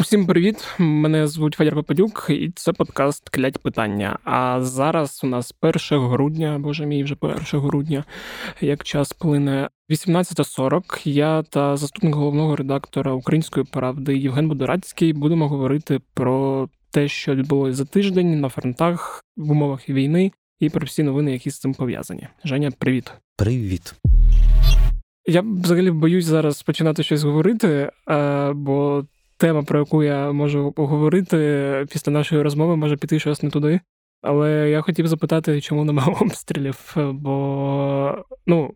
Усім привіт! Мене звуть Федір Попадюк, і це подкаст Клять питання. А зараз у нас 1 грудня, боже мій, вже 1 грудня, як час плине 18.40. Я та заступник головного редактора Української правди Євген Будорацький будемо говорити про те, що відбулося за тиждень на фронтах в умовах війни, і про всі новини, які з цим пов'язані. Женя, привіт. Привіт. Я взагалі боюсь зараз починати щось говорити, е, бо тема, про яку я можу поговорити після нашої розмови, може піти щось не туди. Але я хотів запитати, чому немає обстрілів, бо ну,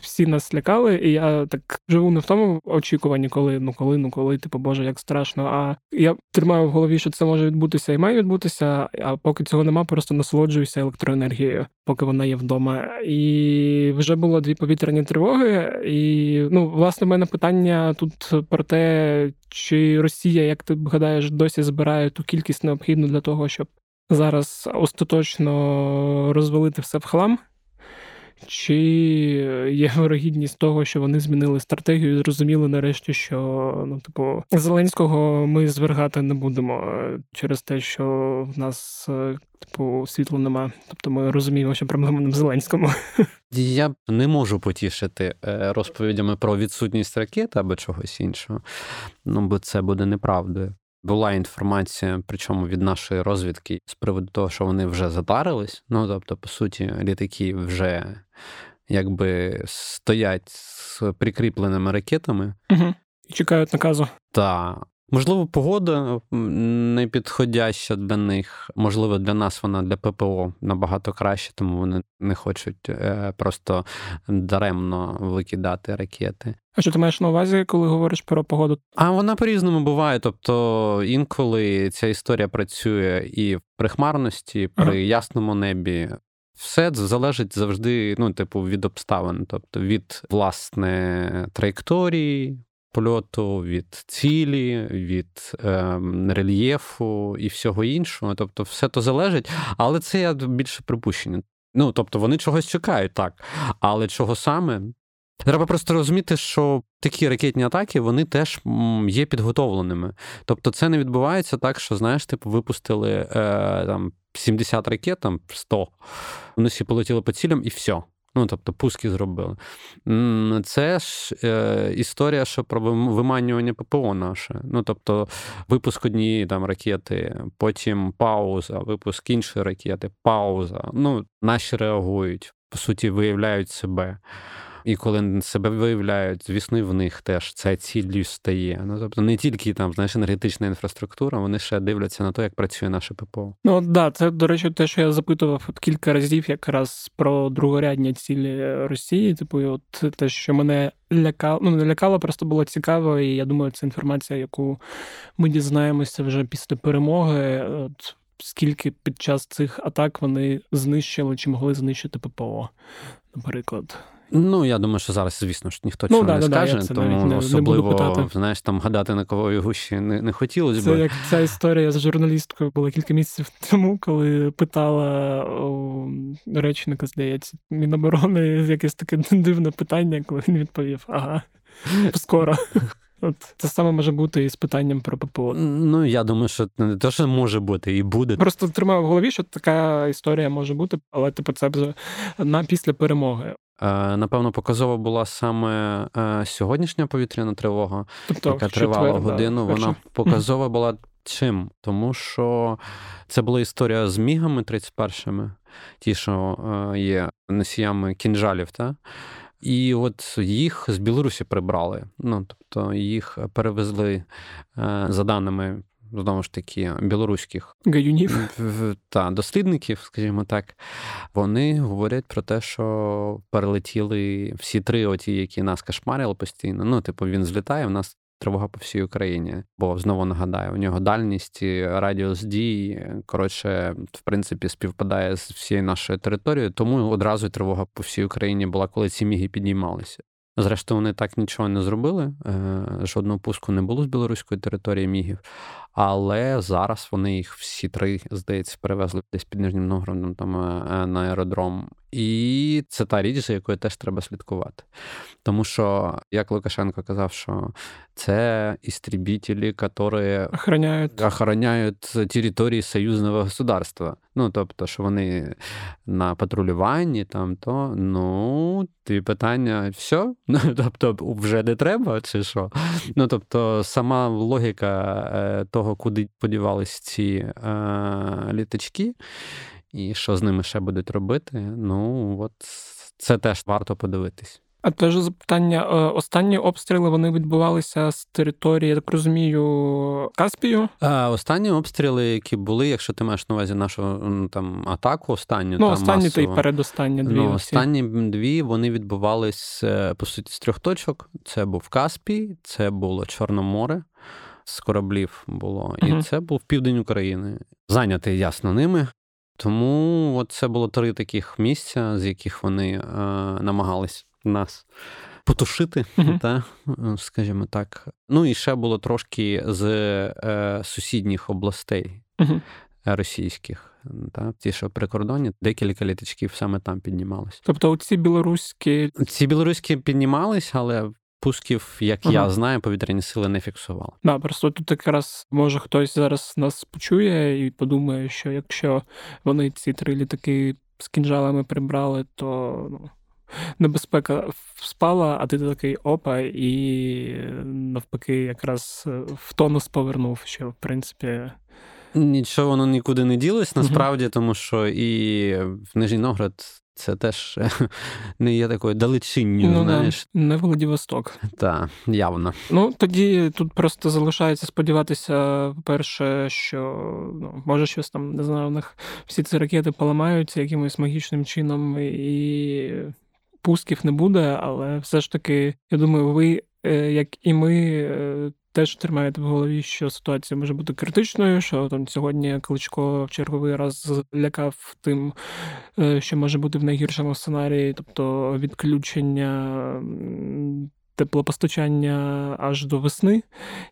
всі нас лякали, і я так живу не в тому очікуванні, коли, ну коли, ну коли, типу, Боже, як страшно. А я тримаю в голові, що це може відбутися і має відбутися. А поки цього нема, просто насолоджуюся електроенергією, поки вона є вдома. І вже було дві повітряні тривоги. І ну, власне, в мене питання тут про те, чи Росія, як ти гадаєш, досі збирає ту кількість необхідну для того, щоб зараз остаточно розвалити все в хлам. Чи є вирогідність того, що вони змінили стратегію і зрозуміли нарешті, що ну, типу, Зеленського ми звергати не будемо е, через те, що в нас е, типу світла нема. Тобто ми розуміємо, що проблема не в Зеленському. Я не можу потішити е, розповідями про відсутність ракет або чогось іншого, ну бо це буде неправдою. Була інформація, причому від нашої розвідки, з приводу того, що вони вже затарились. Ну тобто, по суті, літаки вже якби стоять з прикріпленими ракетами Угу. і чекають наказу. Та можливо, погода не підходяща для них. Можливо, для нас вона для ППО набагато краще, тому вони не хочуть е, просто даремно викидати ракети. А що ти маєш на увазі, коли говориш про погоду? А вона по-різному буває. Тобто інколи ця історія працює і в прихмарності, при ага. ясному небі. Все залежить завжди, ну, типу, від обставин, тобто від власне траєкторії польоту, від цілі, від е, рельєфу і всього іншого. Тобто, все то залежить, але це я більше припущення. Ну, тобто, вони чогось чекають, так. Але чого саме? Треба просто розуміти, що такі ракетні атаки вони теж є підготовленими. Тобто, це не відбувається так, що знаєш, типу, випустили е, там 70 ракет, там 100, вони всі полетіли по цілям і все. Ну, тобто, пуски зробили. Це ж е, історія, що про виманювання ППО наше. Ну, тобто, випуск однієї там ракети, потім пауза, випуск іншої ракети, пауза. Ну, наші реагують, по суті, виявляють себе. І коли себе виявляють, звісно, в них теж ця ціллю стає. Ну тобто не тільки там знаєш, енергетична інфраструктура, вони ще дивляться на те, як працює наше ППО. Ну да, це до речі, те, що я запитував от кілька разів, якраз про другорядні цілі Росії. Типу, от те, що мене лякало, ну не лякало, просто було цікаво, і я думаю, це інформація, яку ми дізнаємося вже після перемоги. От Скільки під час цих атак вони знищили чи могли знищити ППО, наприклад. Ну, я думаю, що зараз, звісно ж, ніхто цього да, не да, скаже, да, тому не, особливо не знаєш, там гадати на кого гущі не не хотілося. Це як ця історія з журналісткою була кілька місяців тому, коли питала у речника, здається, Міноборони якесь таке дивне питання, коли він відповів: ага, скоро. От Це саме може бути і з питанням про ППО. Ну, я думаю, що не те, що може бути, і буде. Просто тримаю в голові, що така історія може бути, але типу це вже на після перемоги. Е, напевно, показова була саме е, сьогоднішня повітряна тривога, тобто, яка тривала четвер, годину. Да, Вона показова була чим? Тому що це була історія з мігами 31-ми, ті, що е, є носіями кінжалів. Та? І от їх з Білорусі прибрали. Ну тобто їх перевезли за даними знову ж таки білоруських гаюнів та дослідників, скажімо так, вони говорять про те, що перелетіли всі три, оті, які нас кошмарили постійно. Ну, типу, він злітає, в нас. Тривога по всій Україні, бо знову нагадаю, у нього дальність, радіус дії коротше, в принципі, співпадає з всією нашою територією, тому одразу тривога по всій Україні була, коли ці міги підіймалися. Зрештою, вони так нічого не зробили. Е, жодного пуску не було з білоруської території мігів. Але зараз вони їх всі три, здається, перевезли десь під Нижнім Новгородом там е, на аеродром. І це та річ, за якою теж треба слідкувати. Тому що, як Лукашенко казав, що це істрібітелі, які охороняють охороняють території союзного государства. Ну, тобто, що вони на патрулюванні, там, то ну, ті питання, все? Ну, тобто, вже не треба, чи що? Ну, тобто, сама логіка е, того, куди подівались ці е, літачки. І що з ними ще будуть робити? Ну от це теж варто подивитись. А теж запитання: е, останні обстріли вони відбувалися з території, я так розумію, Каспію? А, Останні обстріли, які були, якщо ти маєш на увазі нашу там атаку, останню ну там, останні масово. та й передостанні дві. Ну, останні дві вони відбувались е, по суті з трьох точок. Це був Каспій, це було Чорноморе. З кораблів було, і uh це був південь України. Зайнятий ясно ними. Тому от це було три таких місця, з яких вони е, намагались нас потушити, uh-huh. та, е, скажімо так. Ну і ще було трошки з е, сусідніх областей uh-huh. російських. Та, ті, що при кордоні, декілька літачків саме там піднімались. Тобто, ці білоруські ці білоруські піднімались, але пусків, як ага. я знаю, повітряні сили не фіксували. Да, просто тут якраз може хтось зараз нас почує і подумає, що якщо вони ці три літаки з кінжалами прибрали, то ну. Небезпека спала, а ти такий опа, і навпаки, якраз в тонус повернув, що в принципі. Нічого воно нікуди не ділось насправді, тому що і в Нижній Новгород це теж не є такою далечинню, ну, знаєш. Не Владивосток. Так, явно. Ну, тоді тут просто залишається сподіватися, перше, що ну, може щось там, не знаю, у них всі ці ракети поламаються якимось магічним чином, і пусків не буде, але все ж таки, я думаю, ви, е, як і ми, е, теж тримаєте в голові, що ситуація може бути критичною, що там сьогодні Кличко в черговий раз лякав тим, е, що може бути в найгіршому сценарії, тобто відключення. Теплопостачання аж до весни,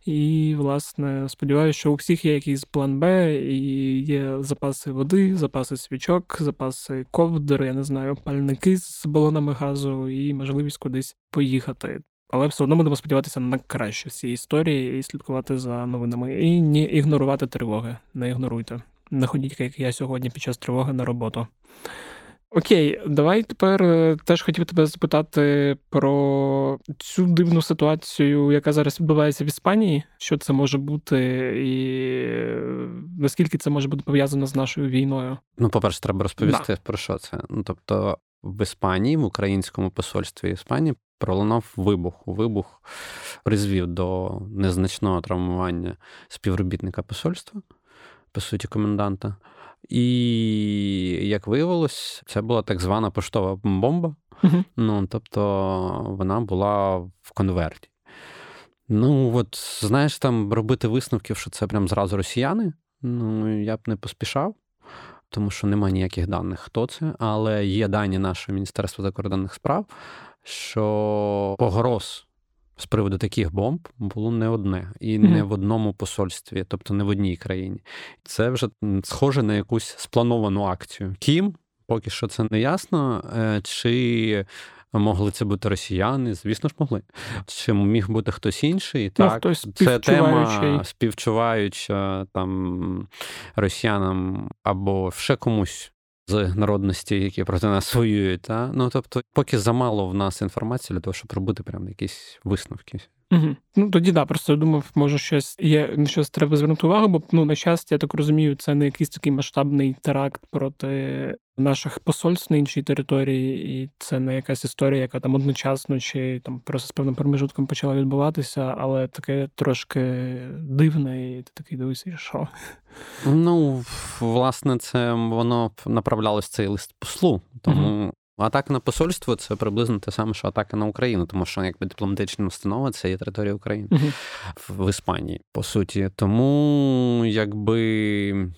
і, власне, сподіваюся, що у всіх є якийсь план Б, і є запаси води, запаси свічок, запаси ковдр, я не знаю, пальники з балонами газу і можливість кудись поїхати. Але все одно будемо сподіватися на краще цієї історії і слідкувати за новинами. І не ігнорувати тривоги. Не ігноруйте. Не ходіть, як я сьогодні під час тривоги на роботу. Окей, давай тепер е, теж хотів тебе запитати про цю дивну ситуацію, яка зараз відбувається в Іспанії. Що це може бути, і е, наскільки це може бути пов'язано з нашою війною? Ну, по-перше, треба розповісти да. про що це. Ну тобто, в Іспанії, в українському посольстві Іспанії пролунав вибух. Вибух призвів до незначного травмування співробітника посольства, по суті, коменданта. І, як виявилось, це була так звана поштова бомба. Ну, Тобто вона була в конверті. Ну, от, знаєш, там робити висновків, що це прям зразу росіяни. Ну, я б не поспішав тому що немає ніяких даних, хто це, але є дані нашого Міністерства закордонних справ, що погроз з приводу таких бомб було не одне і не в одному посольстві, тобто не в одній країні. Це вже схоже на якусь сплановану акцію. Ким? Поки що це не ясно, е, чи Могли це бути росіяни, звісно ж, могли. Чи міг бути хтось інший? Ну, так, хтось Це тема співчуваюча там росіянам або ще комусь з народності, які проти нас воюють. Та? Ну тобто, поки замало в нас інформації для того, щоб робити прям якісь висновки. Угу. Ну тоді да, просто я думав, може щось є на щось треба звернути увагу, бо ну на щастя, я так розумію, це не якийсь такий масштабний теракт проти наших посольств на іншій території, і це не якась історія, яка там одночасно чи там просто з певним промежутком почала відбуватися, але таке трошки дивне, і ти такий дивишся, що. Ну, власне, це воно направлялось цей лист послу, тому. Угу. Атака на посольство це приблизно те саме, що атака на Україну, тому що якби дипломатична установа це є територія України в Іспанії, по суті. Тому якби.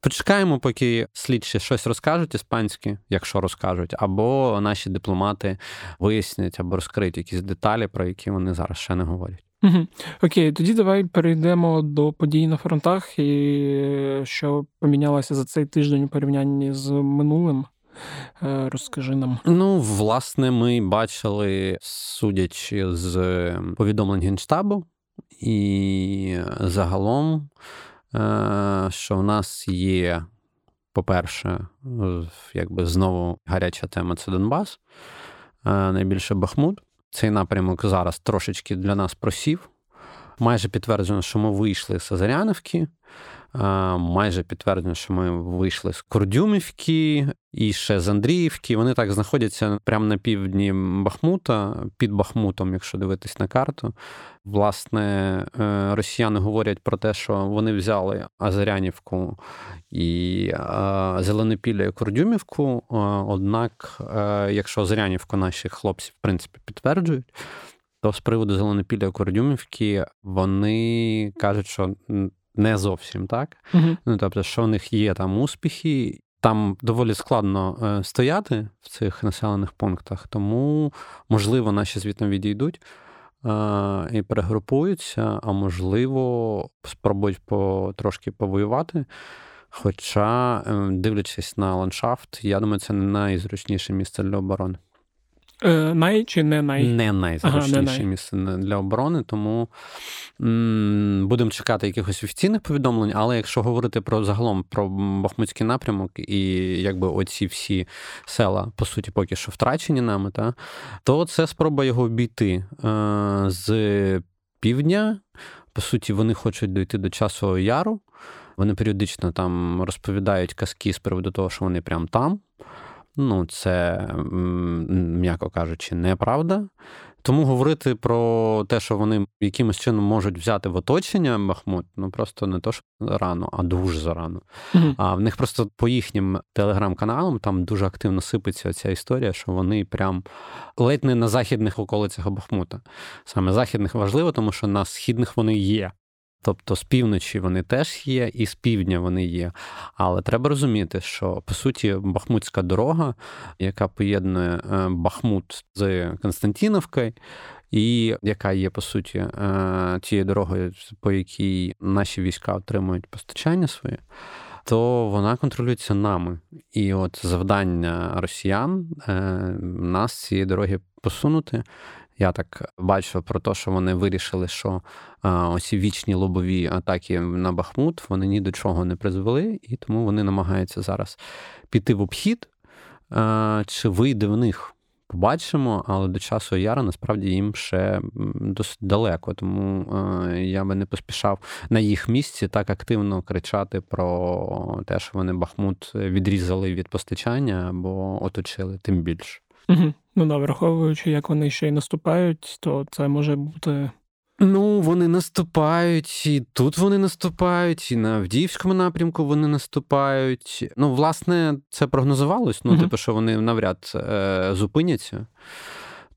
Почекаємо, поки слідчі щось розкажуть іспанське, якщо розкажуть, або наші дипломати вияснять або розкриють якісь деталі, про які вони зараз ще не говорять. Угу. Окей, тоді давай перейдемо до подій на фронтах, і що помінялося за цей тиждень у порівнянні з минулим. Розкажи нам. Ну, власне, ми бачили, судячи з повідомлень Генштабу, і загалом, що в нас є, по-перше, якби знову гаряча тема це Донбас, найбільше Бахмут. Цей напрямок зараз трошечки для нас просів. Майже підтверджено, що ми вийшли з Азаряновки. Майже підтверджено, що ми вийшли з Кордюмівки і ще з Андріївки. Вони так знаходяться прямо на півдні Бахмута, під Бахмутом, якщо дивитись на карту. Власне, е, росіяни говорять про те, що вони взяли Азарянівку і Зеленопілля і Кордюмівку. Однак, е, якщо Азарянівку наші хлопці в принципі підтверджують. То з приводу Зеленопілля Кордюмівки вони кажуть, що не зовсім так. uh Ну тобто, що в них є там успіхи, там доволі складно е, стояти в цих населених пунктах, тому можливо наші звітом відійдуть. Е, і перегрупуються, а можливо, спробують по, трошки повоювати. Хоча, е, дивлячись на ландшафт, я думаю, це не найзручніше місце для оборони. Е, най чи не най? Не найзручніше ага, місце для оборони, тому м- будемо чекати якихось офіційних повідомлень, але якщо говорити про загалом про Бахмутський напрямок і якби оці всі села, по суті, поки що втрачені нами, та, то це спроба його обійти е- з півдня. По суті, вони хочуть дойти до часового яру. Вони періодично там розповідають казки з приводу того, що вони прям там. Ну, це, м'яко кажучи, неправда. Тому говорити про те, що вони якимось чином можуть взяти в оточення Бахмут, ну просто не то, що рано, а дуже зарано. Mm-hmm. А в них просто по їхнім телеграм-каналам там дуже активно сипеться ця історія, що вони прям ледь не на західних околицях Бахмута. Саме західних важливо, тому що на східних вони є. Тобто з півночі вони теж є, і з півдня вони є. Але треба розуміти, що по суті Бахмутська дорога, яка поєднує е, Бахмут з Константіновкою, і яка є по суті е, тією дорогою, по якій наші війська отримують постачання своє. То вона контролюється нами. І от завдання росіян е, нас цієї дороги посунути я так бачу про те, що вони вирішили, що оці вічні лобові атаки на Бахмут вони ні до чого не призвели, і тому вони намагаються зараз піти в обхід. Чи вийде в них? Побачимо, але до часу Яра насправді їм ще досить далеко, тому я би не поспішав на їх місці так активно кричати про те, що вони Бахмут відрізали від постачання або оточили тим більше. Угу. Ну да, враховуючи, як вони ще й наступають, то це може бути. Ну, вони наступають, і тут вони наступають, і на Авдіївському напрямку вони наступають. Ну, власне, це прогнозувалось. Ну, uh типу, що вони навряд е, зупиняться.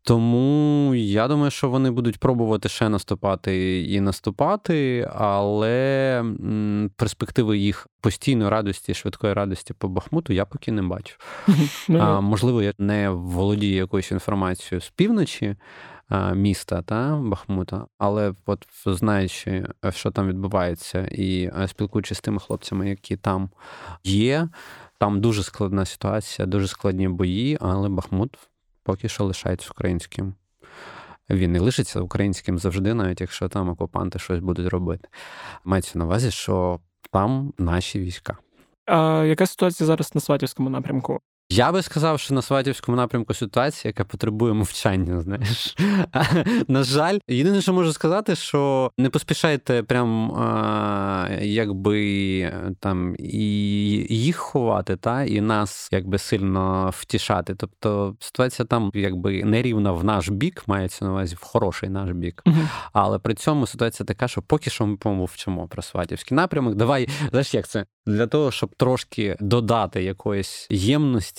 Тому я думаю, що вони будуть пробувати ще наступати і наступати, але перспективи їх постійної радості, швидкої радості по Бахмуту я поки не бачу. Ну, а, Можливо, я не володію якоюсь інформацією з півночі міста та Бахмута, але от знаючи, що там відбувається, і спілкуючись з тими хлопцями, які там є, там дуже складна ситуація, дуже складні бої, але Бахмут поки що лишається українським. Він не лишиться українським завжди, навіть якщо там окупанти щось будуть робити. Мається на увазі, що там наші війська. А Яка ситуація зараз на Сватівському напрямку? Я би сказав, що на Сватівському напрямку ситуація, яка потребує мовчання. Знаєш, на жаль, єдине, що можу сказати, що не поспішайте прям якби там і їх ховати, та і нас якби сильно втішати. Тобто ситуація там якби нерівна в наш бік, мається на увазі в хороший наш бік. Але при цьому ситуація така, що поки що ми помовчимо про Сватівський напрямок. Давай, знаєш, як це для того, щоб трошки додати якоїсь ємності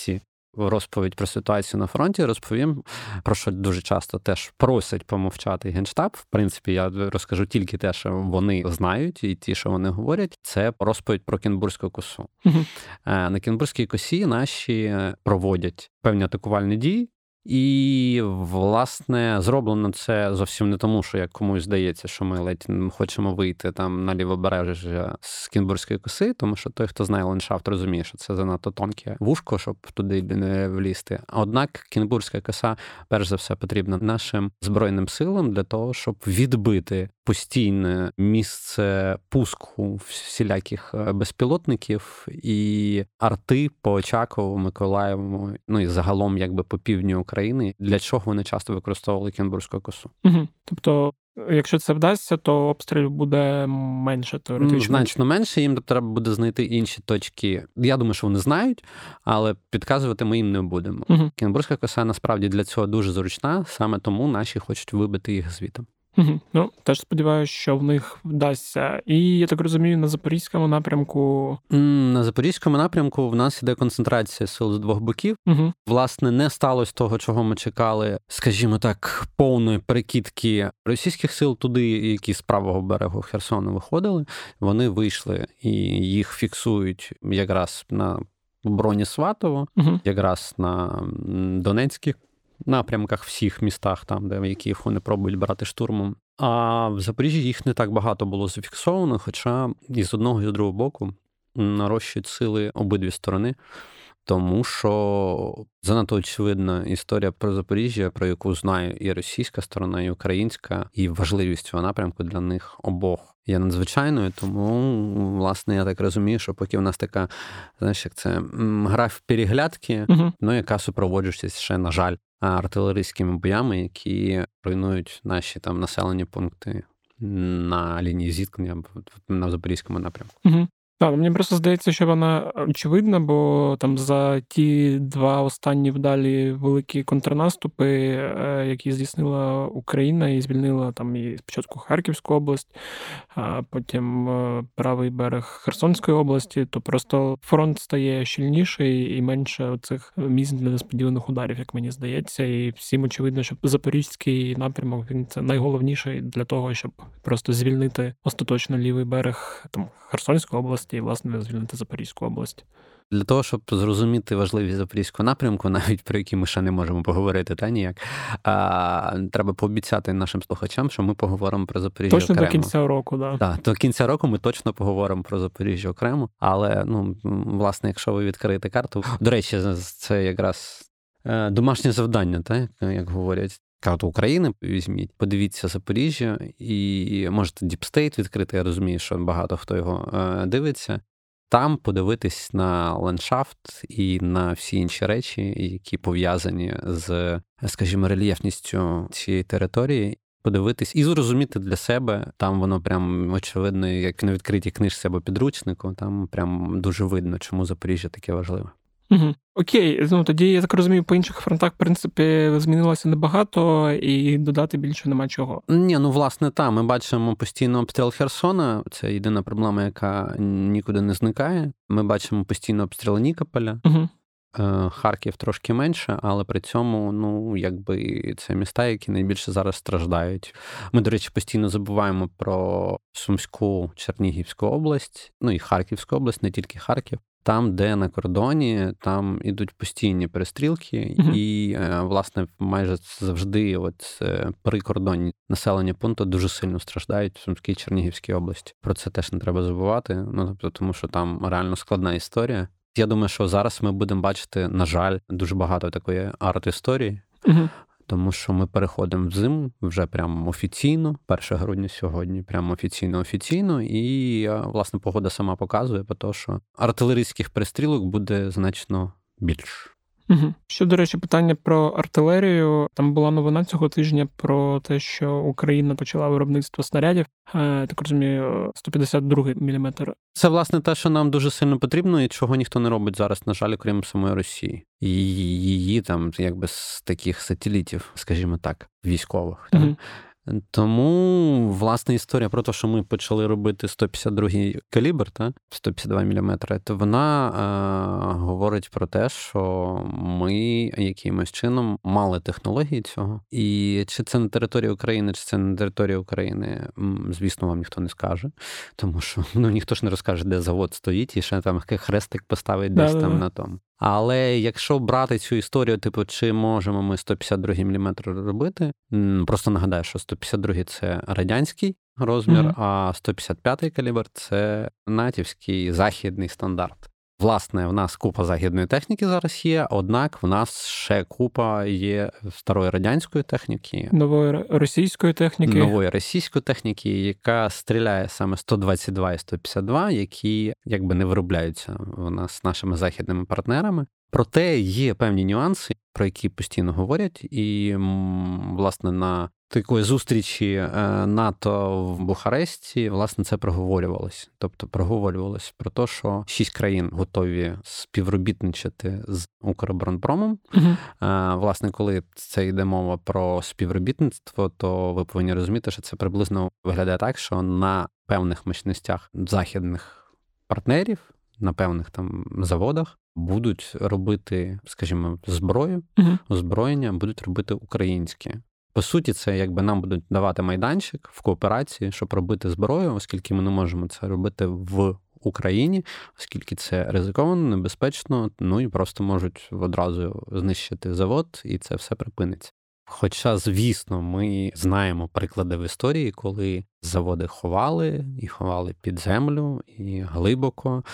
розповідь про ситуацію на фронті, розповім про що дуже часто теж просять помовчати генштаб. В принципі, я розкажу тільки те, що вони знають, і ті, що вони говорять, це розповідь про Кінбурзьку косу. uh На Кінбурзькій косі наші проводять певні атакувальні дії. І, власне, зроблено це зовсім не тому, що як комусь здається, що ми ледь хочемо вийти там на лівобережжя з Кінбурзької коси, тому що той, хто знає ландшафт, розуміє, що це занадто тонке вушко, щоб туди не влізти. Однак Кінбурзька коса, перш за все, потрібна нашим збройним силам для того, щоб відбити постійне місце пуску всіляких е, безпілотників і арти по Очакову, Миколаєву, ну і загалом, якби по півдню України, для чого вони часто використовували Кінбурзьку косу. Угу. Тобто, якщо це вдасться, то обстрілів буде менше теоретично. Значно менше. Їм треба буде знайти інші точки. Я думаю, що вони знають, але підказувати ми їм не будемо. Угу. Кінбурзька коса насправді для цього дуже зручна, саме тому наші хочуть вибити їх звітом. Угу. Ну, теж сподіваюся, що в них вдасться. І я так розумію, на запорізькому напрямку. На запорізькому напрямку в нас іде концентрація сил з двох боків. Угу. Власне, не сталося того, чого ми чекали, скажімо так, повної перекидки російських сил туди, які з правого берегу Херсону виходили. Вони вийшли і їх фіксують якраз на броні Сватово, угу. якраз на Донецьких напрямках, всіх містах, там, де які вони пробують брати штурмом. А в Запоріжжі їх не так багато було зафіксовано, хоча і з одного і з другого боку нарощують сили обидві сторони. Тому що занадто очевидна історія про Запоріжжя, про яку знає і російська сторона, і українська, і важливість цього напрямку для них обох є надзвичайною. Тому, власне, я так розумію, що поки в нас така, знаєш, як це гра в переглядки, угу. ну яка супроводжується ще, на жаль, артилерійськими боями, які руйнують наші там населені пункти на лінії зіткнення на Запорізькому напрямку. Угу. Так, мені просто здається, що вона очевидна, бо там за ті два останні вдалі великі контрнаступи, е, які здійснила Україна і звільнила там і спочатку Харківську область, а потім е, правий берег Херсонської області, то просто фронт стає щільніший і менше цих місць для несподіваних ударів, як мені здається. І всім очевидно, що запорізький напрямок він це найголовніший для того, щоб просто звільнити остаточно лівий берег там Херсонської області і власне звільнити Запорізьку область. Для того, щоб зрозуміти важливість запорізького напрямку, навіть про який ми ще не можемо поговорити, та ніяк а, треба пообіцяти нашим слухачам, що ми поговоримо про Запоріжжя точно окремо. до кінця року, да. Так, до кінця року ми точно поговоримо про Запоріжжя окремо. Але ну власне, якщо ви відкриєте карту, до речі, це якраз е, домашнє завдання, так як говорять. Карту України візьміть, подивіться Запоріжжя, і можете Діпстейт відкрити. Я розумію, що багато хто його е, дивиться. Там подивитись на ландшафт і на всі інші речі, які пов'язані з, скажімо, рельєфністю цієї території. Подивитись і зрозуміти для себе. Там воно прям очевидно, як на відкритій книжці або підручнику. Там прям дуже видно, чому Запоріжжя таке важливе. Угу. Окей, ну тоді я так розумію, по інших фронтах, в принципі, змінилося небагато, і додати більше нема чого. Ні, ну власне, так, ми бачимо постійно обстріл Херсона. Це єдина проблема, яка нікуди не зникає. Ми бачимо постійно обстріл Нікополя. Угу. Харків трошки менше, але при цьому, ну якби це міста, які найбільше зараз страждають. Ми, до речі, постійно забуваємо про Сумську Чернігівську область, ну і Харківську область, не тільки Харків. Там, де на кордоні, там ідуть постійні перестрілки, uh і е, власне майже завжди, от е, прикордонні населення пункту дуже сильно страждають в Сумській Чернігівській області. Про це теж не треба забувати. Ну тобто, тому що там реально складна історія. Я думаю, що зараз ми будемо бачити, на жаль, дуже багато такої арт-історії. uh тому що ми переходимо в зиму вже прямо офіційно, 1 грудня сьогодні, прямо офіційно офіційно, і власне погода сама показує, по тому що артилерійських пристрілок буде значно більше. Угу. Що, до речі, питання про артилерію. Там була новина цього тижня про те, що Україна почала виробництво снарядів. Е, так розумію, 152 мм. Це власне те, що нам дуже сильно потрібно, і чого ніхто не робить зараз, на жаль, окрім самої Росії. І її там, якби з таких сателітів, скажімо так, військових. Угу. Тому власне історія про те, що ми почали робити 152-й калібр, та 152 мм, то вона е, говорить про те, що ми якимось чином мали технології цього. І чи це на території України, чи це не на території України, звісно, вам ніхто не скаже, тому що ну ніхто ж не розкаже, де завод стоїть, і ще там хрестик поставить десь там на тому. Але якщо брати цю історію, типу, чи можемо ми 152 мм робити, просто нагадаю, що 152 це радянський розмір, mm-hmm. а 155 калібр це натівський західний стандарт. Власне, в нас купа західної техніки зараз є, однак в нас ще купа є старої радянської техніки, нової російської техніки, нової російської техніки, яка стріляє саме 122 і 152, які якби не виробляються у нас нашими західними партнерами. Проте є певні нюанси, про які постійно говорять, і власне на такої зустрічі е, НАТО в Бухаресті, власне, це проговорювалось. Тобто проговорювалось про те, що шість країн готові співробітничати з Укроборонпромом. uh Власне, коли це йде мова про співробітництво, то ви повинні розуміти, що це приблизно виглядає так, що на певних мощностях західних партнерів. На певних там заводах будуть робити, скажімо, зброю, uh озброєння будуть робити українські. По суті, це якби нам будуть давати майданчик в кооперації, щоб робити зброю, оскільки ми не можемо це робити в Україні, оскільки це ризиковано, небезпечно, ну і просто можуть одразу знищити завод, і це все припиниться. Хоча, звісно, ми знаємо приклади в історії, коли заводи ховали і ховали під землю і глибоко,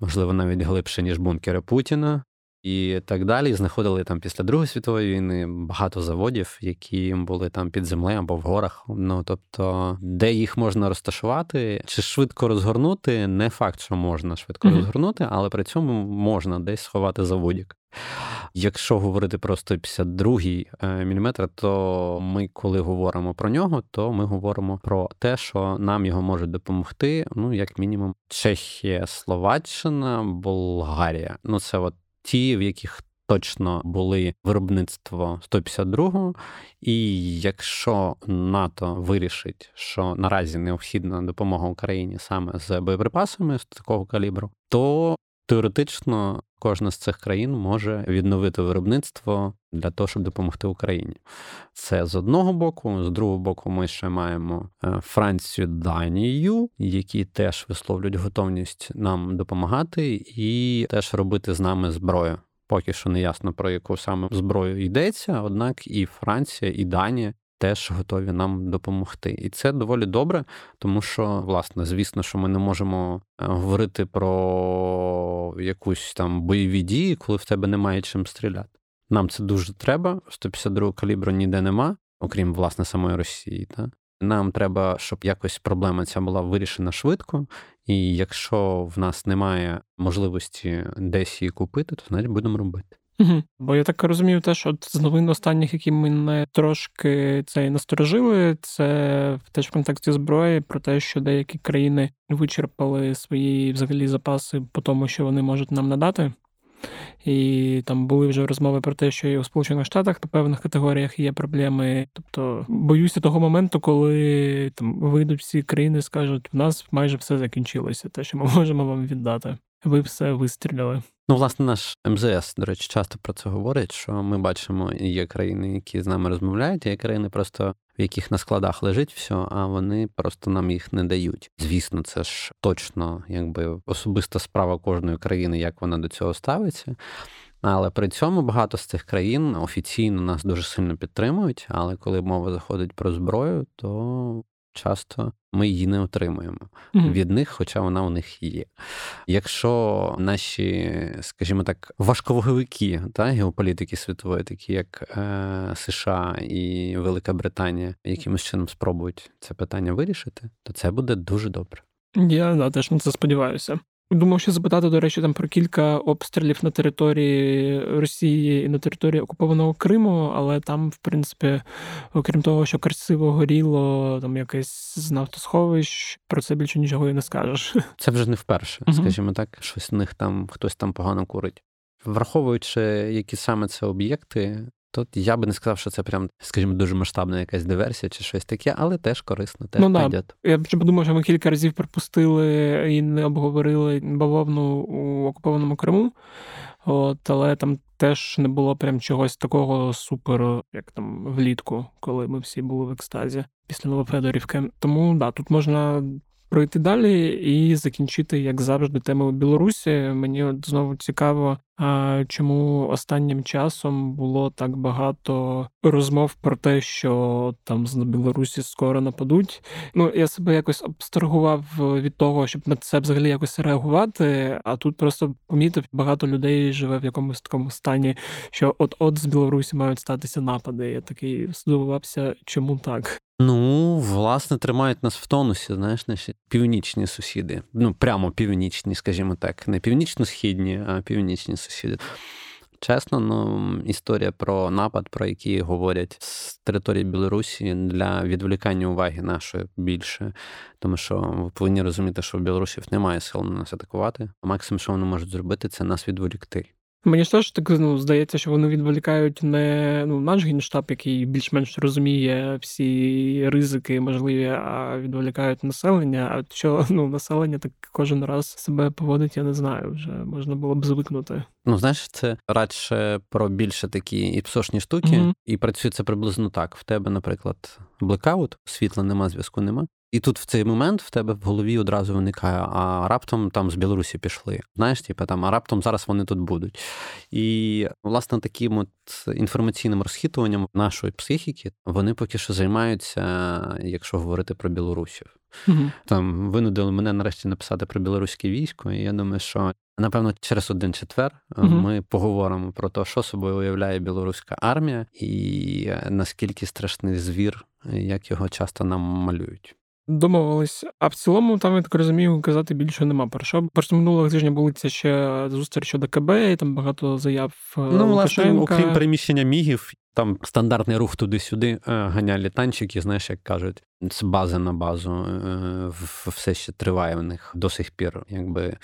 можливо, навіть глибше, ніж бункери Путіна і так далі. Знаходили там після Другої світової війни багато заводів, які були там під землею або в горах. Ну тобто, де їх можна розташувати, чи швидко розгорнути, не факт, що можна швидко mm-hmm. розгорнути, але при цьому можна десь сховати заводік. Якщо говорити про 152 е, мм, то ми, коли говоримо про нього, то ми говоримо про те, що нам його можуть допомогти, ну як мінімум, Чехія, Словаччина, Болгарія. Ну це от ті, в яких точно були виробництво 152-го, і якщо НАТО вирішить, що наразі необхідна допомога Україні саме з боєприпасами з такого калібру, то теоретично кожна з цих країн може відновити виробництво для того, щоб допомогти Україні. Це з одного боку, з другого боку, ми ще маємо е, Францію, Данію, які теж висловлюють готовність нам допомагати і теж робити з нами зброю. Поки що не ясно про яку саме зброю йдеться, однак і Франція, і Данія теж готові нам допомогти. І це доволі добре, тому що, власне, звісно, що ми не можемо е, говорити про якусь там бойові дії, коли в тебе немає чим стріляти. Нам це дуже треба. 152 калібру ніде нема, окрім власне самої Росії. Та? Нам треба, щоб якось проблема ця була вирішена швидко, і якщо в нас немає можливості десь її купити, то значить будемо робити. Угу. Бо я так розумію, те, що з новин останніх, які мене трошки це насторожили, це теж в контексті зброї про те, що деякі країни вичерпали свої взагалі запаси по тому, що вони можуть нам надати. І там були вже розмови про те, що і у Сполучених Штатах на певних категоріях є проблеми. Тобто боюся того моменту, коли там вийдуть всі країни скажуть, в нас майже все закінчилося, те, що ми можемо вам віддати. Ви все вистріляли. Ну, власне, наш МЗС, до речі, часто про це говорить, що ми бачимо, є країни, які з нами розмовляють, є країни, просто в яких на складах лежить все, а вони просто нам їх не дають. Звісно, це ж точно якби особиста справа кожної країни, як вона до цього ставиться. Але при цьому багато з цих країн офіційно нас дуже сильно підтримують. Але коли мова заходить про зброю, то часто ми її не отримуємо mm-hmm. від них, хоча вона у них є. Якщо наші, скажімо так, важковаговики та геополітики світової, такі як е, США і Велика Британія, якимось чином спробують це питання вирішити, то це буде дуже добре. Я да, теж на це сподіваюся. Думав, що запитати, до речі, там про кілька обстрілів на території Росії і на території окупованого Криму, але там, в принципі, окрім того, що красиво горіло, там якесь з нафтосховищ, про це більше нічого і не скажеш. Це вже не вперше, скажімо так, щось в них там хтось там погано курить. Враховуючи, які саме це об'єкти, Тут я би не сказав, що це прям, скажімо, дуже масштабна якась диверсія чи щось таке, але теж корисно, теж ну, да. Я б подумав, що ми кілька разів пропустили і не обговорили бавовну у окупованому Криму, От, але там теж не було прям чогось такого супер, як там влітку, коли ми всі були в екстазі після Новофедорівки. Тому да, тут можна пройти далі і закінчити, як завжди, тему Білорусі. Мені от знову цікаво, чому останнім часом було так багато розмов про те, що там з Білорусі скоро нападуть. Ну я себе якось абстрагував від того, щоб на це взагалі якось реагувати. А тут просто помітив, багато людей живе в якомусь такому стані, що от-от з Білорусі мають статися напади. Я такий здивувався, чому так. Ну, власне, тримають нас в тонусі, знаєш, наші північні сусіди. Ну, прямо північні, скажімо так, не північно-східні, а північні сусіди. Чесно, ну історія про напад, про який говорять з території Білорусі для відволікання уваги нашої більше, тому що ви повинні розуміти, що в білорусів немає сил на нас атакувати. Максимум, що вони можуть зробити, це нас відволікти. Мені ж теж так ну, здається, що вони відволікають не ну, наш генштаб, який більш-менш розуміє всі ризики можливі, а відволікають населення. А що ну, населення так кожен раз себе поводить, я не знаю. Вже можна було б звикнути. Ну, знаєш, це радше про більше такі і псошні штуки, mm-hmm. і працює це приблизно так. В тебе, наприклад, блекаут, світла нема, зв'язку нема. І тут в цей момент в тебе в голові одразу виникає, а раптом там з Білорусі пішли. Знаєш, типу, там, а раптом зараз вони тут будуть. І, власне, таким от інформаційним розхитуванням нашої психіки вони поки що займаються, якщо говорити про білорусів. Угу. Там винудили мене нарешті написати про білоруське військо, і я думаю, що. Напевно, через один четвер uh ми поговоримо про те, що собою уявляє білоруська армія, і наскільки страшний звір, як його часто нам малюють. Домовились. А в цілому, там я так розумію, казати більше нема про що. Просто минулого тижня були це ще зустріч щодо КБ, і там багато заяв. Е, ну, власне, окрім переміщення мігів, там стандартний рух туди-сюди, е, ганялі танчики, знаєш, як кажуть, з бази на базу е, все ще триває в них до сих пір, якби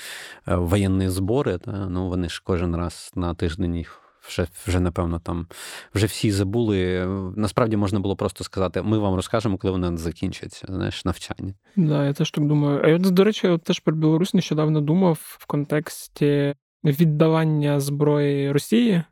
воєнні збори. Та ну вони ж кожен раз на тиждень їх вже, вже напевно, там вже всі забули. Насправді можна було просто сказати: ми вам розкажемо, коли воно закінчиться, знаєш, навчання. Да, я теж так думаю. А я, до речі, я теж про Білорусь нещодавно думав в контексті віддавання зброї Росії.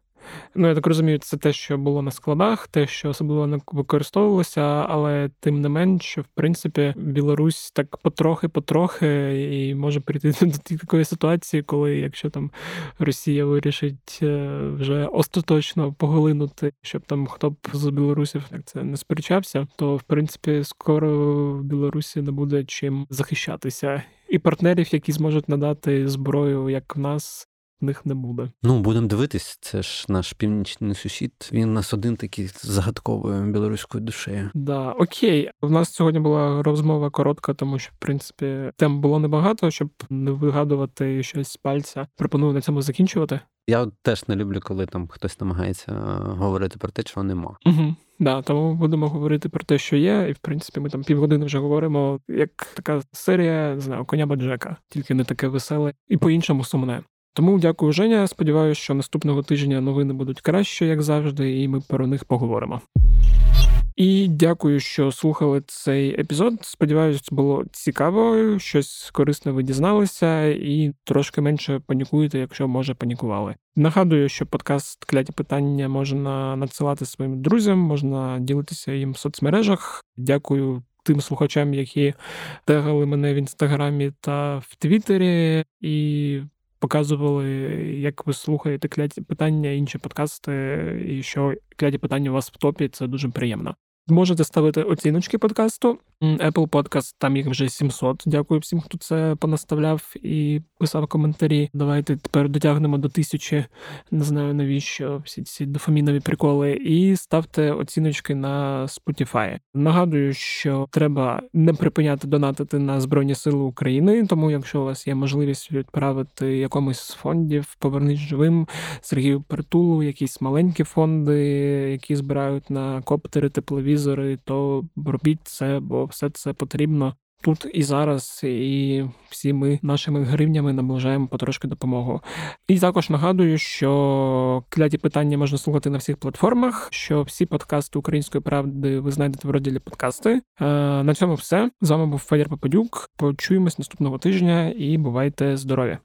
Ну, я так розумію, це те, що було на складах, те, що особливо не використовувалося, але тим не менш, в принципі, Білорусь так потрохи-потрохи і може прийти до такої ситуації, коли якщо там Росія вирішить е, вже остаточно поглинути, щоб там хто б з білорусів так це не сперечався, то в принципі скоро в Білорусі не буде чим захищатися. І партнерів, які зможуть надати зброю, як в нас, в них не буде. Ну, будемо дивитись, це ж наш північний сусід. Він нас один такий загадковою білоруською душею. Да, окей. У нас сьогодні була розмова коротка, тому що в принципі тем було небагато, щоб не вигадувати щось з пальця. Пропоную на цьому закінчувати. Я теж не люблю, коли там хтось намагається е, говорити про те, чого нема. Угу. Да, тому будемо говорити про те, що є, і в принципі ми там півгодини вже говоримо як така серія, не знаю, коня Баджека, тільки не таке веселе і по-іншому сумне. Тому дякую, Женя. Сподіваюся, що наступного тижня новини будуть краще, як завжди, і ми про них поговоримо. І дякую, що слухали цей епізод. Сподіваюсь, було цікаво, щось корисне ви дізналися, і трошки менше панікуєте, якщо може панікували. Нагадую, що подкаст кляті питання можна надсилати своїм друзям, можна ділитися їм в соцмережах. Дякую. Тим слухачам, які тегали мене в інстаграмі та в Твіттері, і показували, як ви слухаєте кляті питання, інші подкасти, і що кляті питання у вас в топі, це дуже приємно. Можете ставити оціночки подкасту. Apple Podcast, там їх вже 700. Дякую всім, хто це понаставляв і писав коментарі. Давайте тепер дотягнемо до тисячі. Не знаю навіщо всі ці дофамінові приколи. І ставте оціночки на Spotify. Нагадую, що треба не припиняти донатити на Збройні Сили України. Тому, якщо у вас є можливість відправити якомусь з фондів, повернись живим Сергію Притулу, якісь маленькі фонди, які збирають на коптери, тепловізори, то робіть це, бо все це потрібно тут і зараз, і всі ми нашими гривнями наближаємо потрошки допомогу. І також нагадую, що кляті питання можна слухати на всіх платформах. Що всі подкасти української правди ви знайдете в розділі подкасти. Е, на цьому все з вами був Федір Попадюк. Почуємось наступного тижня і бувайте здорові!